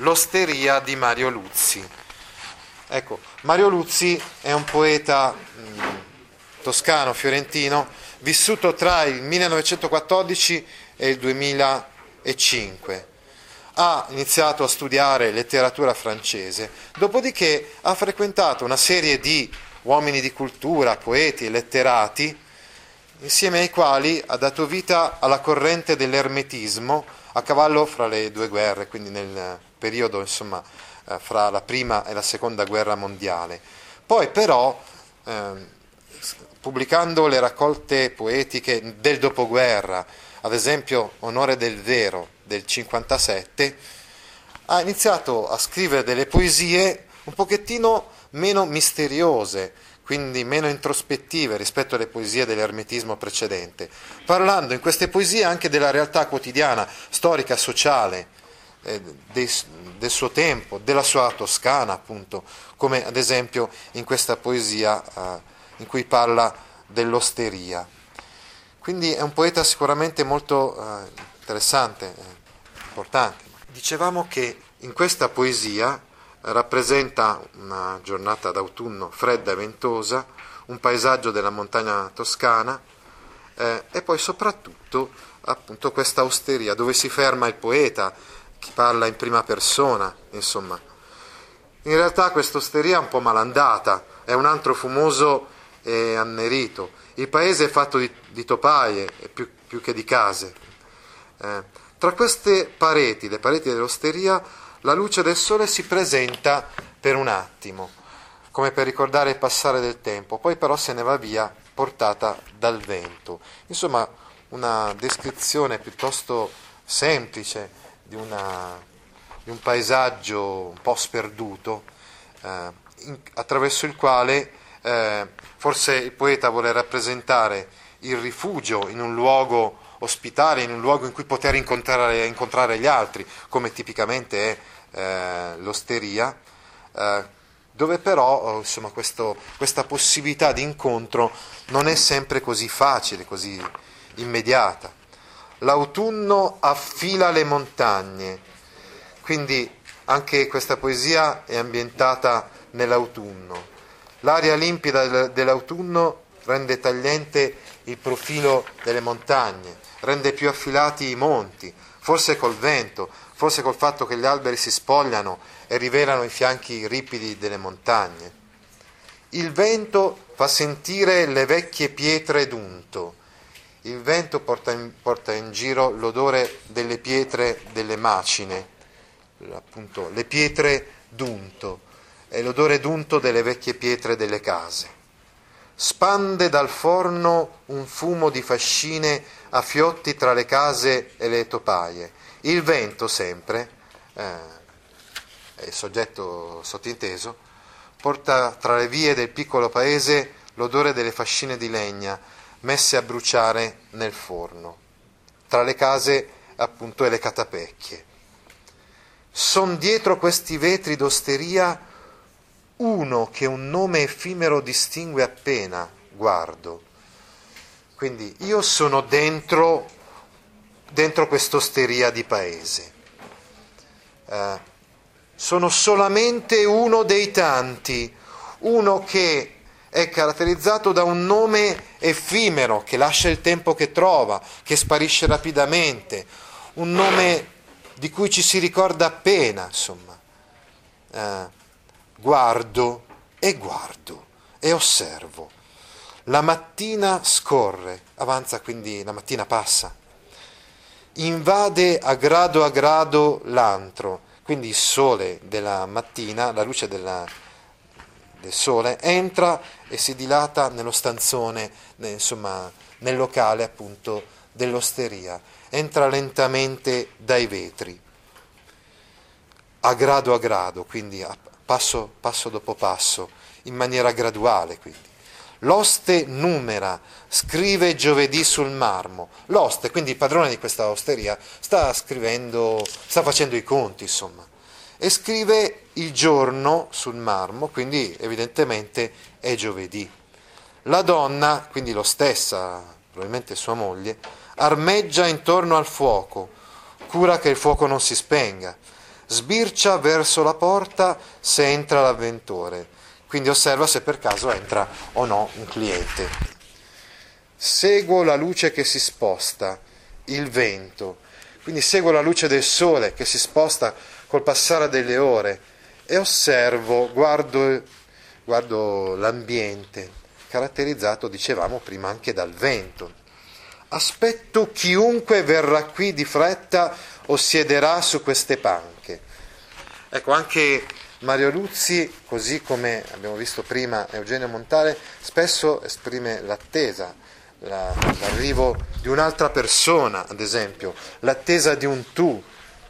L'osteria di Mario Luzzi. Ecco, Mario Luzzi è un poeta mh, toscano, fiorentino, vissuto tra il 1914 e il 2005. Ha iniziato a studiare letteratura francese, dopodiché ha frequentato una serie di uomini di cultura, poeti e letterati, insieme ai quali ha dato vita alla corrente dell'ermetismo a cavallo fra le due guerre, quindi nel periodo insomma, eh, fra la prima e la seconda guerra mondiale. Poi però, eh, pubblicando le raccolte poetiche del dopoguerra, ad esempio Onore del Vero del 57, ha iniziato a scrivere delle poesie un pochettino meno misteriose, quindi meno introspettive rispetto alle poesie dell'ermetismo precedente, parlando in queste poesie anche della realtà quotidiana, storica, sociale, eh, dei, del suo tempo, della sua Toscana, appunto, come ad esempio in questa poesia eh, in cui parla dell'osteria. Quindi è un poeta sicuramente molto eh, interessante, eh, importante. Dicevamo che in questa poesia rappresenta una giornata d'autunno fredda e ventosa, un paesaggio della montagna toscana eh, e poi soprattutto appunto questa osteria dove si ferma il poeta, chi parla in prima persona, insomma. In realtà questa osteria è un po' malandata, è un antro fumoso e annerito. Il paese è fatto di, di topaie più, più, che di case. Eh, tra queste pareti, le pareti dell'osteria, la luce del sole si presenta per un attimo, come per ricordare il passare del tempo, poi però se ne va via portata dal vento. Insomma, una descrizione piuttosto semplice di, una, di un paesaggio un po' sperduto, eh, in, attraverso il quale eh, forse il poeta vuole rappresentare il rifugio in un luogo ospitale, in un luogo in cui poter incontrare, incontrare gli altri, come tipicamente è eh, l'osteria, eh, dove però oh, insomma, questo, questa possibilità di incontro non è sempre così facile, così immediata. L'autunno affila le montagne, quindi anche questa poesia è ambientata nell'autunno. L'aria limpida dell'autunno rende tagliente il profilo delle montagne, rende più affilati i monti, forse col vento, forse col fatto che gli alberi si spogliano e rivelano i fianchi ripidi delle montagne. Il vento fa sentire le vecchie pietre d'unto, il vento porta in, porta in giro l'odore delle pietre delle macine, appunto le pietre d'unto, è l'odore d'unto delle vecchie pietre delle case. Spande dal forno un fumo di fascine a fiotti tra le case e le topaie. Il vento sempre, eh, è il soggetto sottinteso, porta tra le vie del piccolo paese l'odore delle fascine di legna, messe a bruciare nel forno, tra le case appunto e le catapecchie. Son dietro questi vetri d'osteria uno che un nome effimero distingue appena, guardo. Quindi io sono dentro, dentro quest'osteria di paese. Eh, sono solamente uno dei tanti, uno che è caratterizzato da un nome effimero che lascia il tempo che trova, che sparisce rapidamente, un nome di cui ci si ricorda appena, insomma. Eh, guardo e guardo e osservo. La mattina scorre, avanza quindi la mattina passa, invade a grado a grado l'antro, quindi il sole della mattina, la luce della, del sole, entra e si dilata nello stanzone, insomma nel locale appunto dell'osteria, entra lentamente dai vetri, a grado a grado, quindi a passo, passo dopo passo, in maniera graduale quindi. L'oste numera, scrive giovedì sul marmo. L'oste, quindi il padrone di questa osteria, sta scrivendo, sta facendo i conti, insomma, e scrive il giorno sul marmo, quindi evidentemente è giovedì. La donna, quindi lo stessa, probabilmente sua moglie, armeggia intorno al fuoco, cura che il fuoco non si spenga, sbircia verso la porta se entra l'avventore quindi osserva se per caso entra o no un cliente. Seguo la luce che si sposta, il vento, quindi seguo la luce del sole che si sposta col passare delle ore e osservo, guardo, guardo l'ambiente, caratterizzato, dicevamo prima, anche dal vento. Aspetto chiunque verrà qui di fretta o siederà su queste panche. Ecco, anche Mario Luzzi, così come abbiamo visto prima Eugenio Montale, spesso esprime l'attesa, la, l'arrivo di un'altra persona, ad esempio, l'attesa di un tu,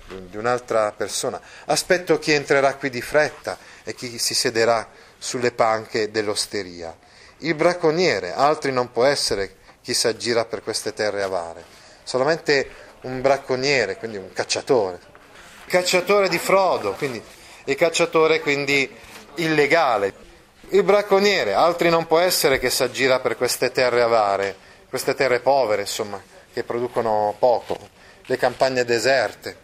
di un'altra persona. Aspetto chi entrerà qui di fretta e chi si siederà sulle panche dell'osteria. Il bracconiere, altri non può essere chi si aggira per queste terre avare, solamente un bracconiere, quindi un cacciatore. Cacciatore di Frodo, quindi il cacciatore quindi illegale, il bracconiere, altri non può essere che si aggira per queste terre avare, queste terre povere, insomma, che producono poco, le campagne deserte,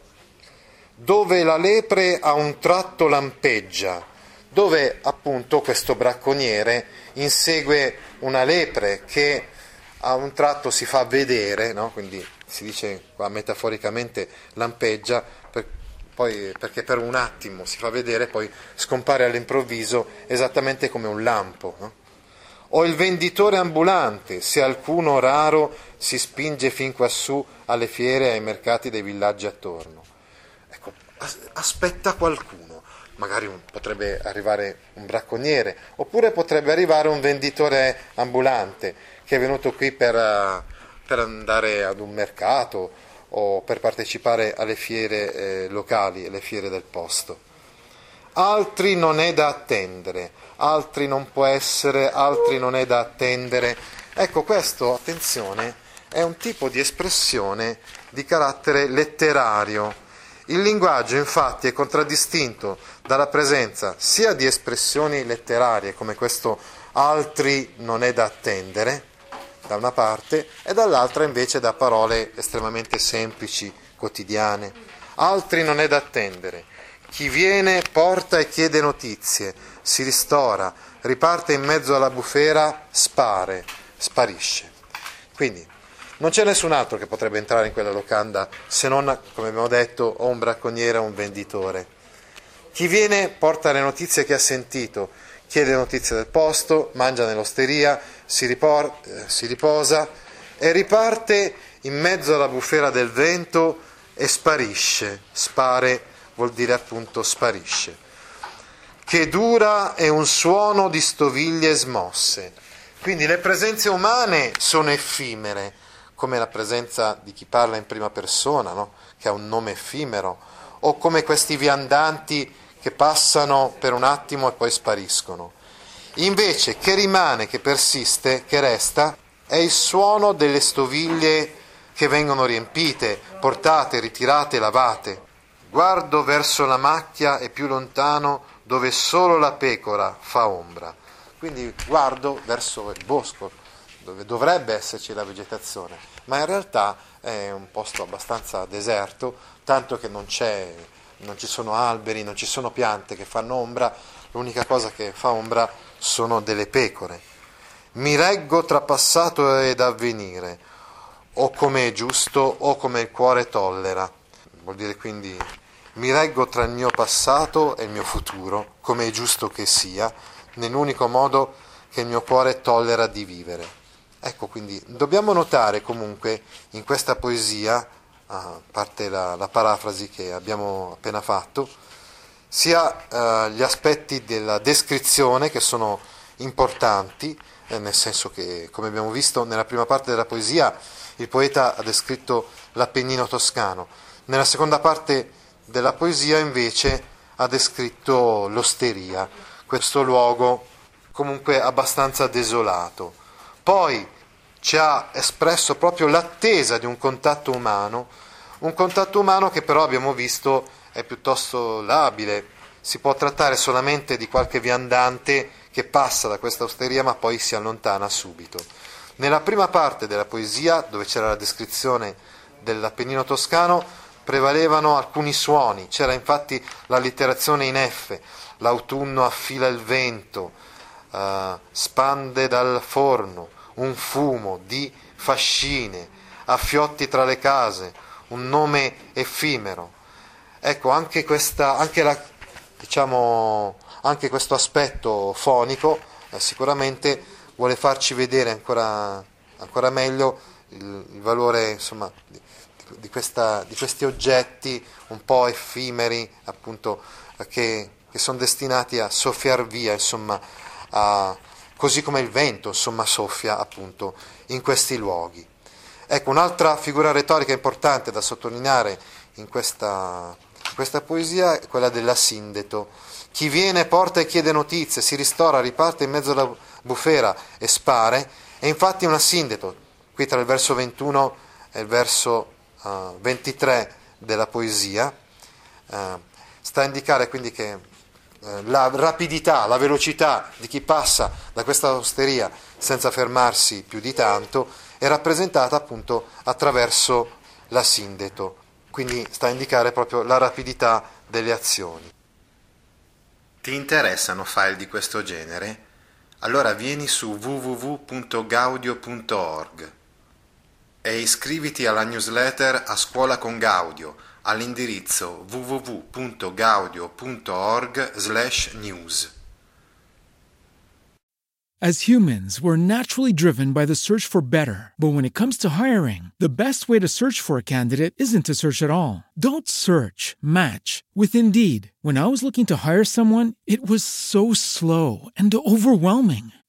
dove la lepre a un tratto lampeggia, dove appunto questo bracconiere insegue una lepre che a un tratto si fa vedere, no? quindi si dice qua metaforicamente lampeggia, poi, perché per un attimo si fa vedere, poi scompare all'improvviso esattamente come un lampo. No? O il venditore ambulante, se alcuno raro si spinge fin quassù alle fiere e ai mercati dei villaggi attorno. Ecco, aspetta qualcuno, magari un, potrebbe arrivare un bracconiere, oppure potrebbe arrivare un venditore ambulante che è venuto qui per, per andare ad un mercato o per partecipare alle fiere eh, locali, alle fiere del posto. Altri non è da attendere, altri non può essere, altri non è da attendere. Ecco, questo, attenzione, è un tipo di espressione di carattere letterario. Il linguaggio infatti è contraddistinto dalla presenza sia di espressioni letterarie come questo altri non è da attendere, da una parte e dall'altra invece da parole estremamente semplici, quotidiane. Altri non è da attendere. Chi viene porta e chiede notizie, si ristora, riparte in mezzo alla bufera, spare, sparisce. Quindi non c'è nessun altro che potrebbe entrare in quella locanda se non, come abbiamo detto, o un bracconiere o un venditore. Chi viene porta le notizie che ha sentito, chiede notizie del posto, mangia nell'osteria, si, ripor- eh, si riposa e riparte in mezzo alla bufera del vento e sparisce. Spare vuol dire appunto sparisce. Che dura è un suono di stoviglie smosse. Quindi le presenze umane sono effimere, come la presenza di chi parla in prima persona, no? che ha un nome effimero, o come questi viandanti che passano per un attimo e poi spariscono. Invece che rimane, che persiste, che resta, è il suono delle stoviglie che vengono riempite, portate, ritirate, lavate. Guardo verso la macchia e più lontano dove solo la pecora fa ombra. Quindi guardo verso il bosco, dove dovrebbe esserci la vegetazione, ma in realtà è un posto abbastanza deserto, tanto che non, non ci sono alberi, non ci sono piante che fanno ombra, l'unica cosa che fa ombra sono delle pecore. Mi reggo tra passato ed avvenire, o come è giusto o come il cuore tollera. vuol dire quindi mi reggo tra il mio passato e il mio futuro, come è giusto che sia, nell'unico modo che il mio cuore tollera di vivere. Ecco, quindi dobbiamo notare comunque in questa poesia, a parte la, la parafrasi che abbiamo appena fatto, sia eh, gli aspetti della descrizione che sono importanti, eh, nel senso che, come abbiamo visto nella prima parte della poesia, il poeta ha descritto l'Appennino toscano, nella seconda parte della poesia invece ha descritto l'osteria, questo luogo comunque abbastanza desolato. Poi ci ha espresso proprio l'attesa di un contatto umano, un contatto umano che però abbiamo visto è piuttosto labile, si può trattare solamente di qualche viandante che passa da questa osteria ma poi si allontana subito. Nella prima parte della poesia, dove c'era la descrizione dell'Appennino toscano, prevalevano alcuni suoni, c'era infatti l'allitterazione in F, l'autunno affila il vento, uh, spande dal forno, un fumo di fascine, affiotti tra le case, un nome effimero. Ecco, anche, questa, anche, la, diciamo, anche questo aspetto fonico eh, sicuramente vuole farci vedere ancora, ancora meglio il, il valore insomma, di, questa, di, questi oggetti un po' effimeri, appunto, che, che sono destinati a soffiar via, insomma, a, così come il vento, insomma, soffia appunto in questi luoghi. Ecco, un'altra figura retorica importante da sottolineare in questa, in questa poesia è quella della sindeto. Chi viene, porta e chiede notizie, si ristora, riparte in mezzo alla bufera e spare, è infatti una sindeto. Qui tra il verso 21 e il verso 23 della poesia, uh, sta a indicare quindi che uh, la rapidità, la velocità di chi passa da questa osteria senza fermarsi più di tanto è rappresentata appunto attraverso la sindeto, quindi sta a indicare proprio la rapidità delle azioni. Ti interessano file di questo genere? Allora vieni su www.gaudio.org e iscriviti alla newsletter A Scuola con Gaudio all'indirizzo www.gaudio.org/news. As humans, we're naturally driven by the search for better. But when it comes to hiring, the best way to search for a candidate isn't to search at all. Don't search, match with Indeed. When I was looking to hire someone, it was so slow and overwhelming.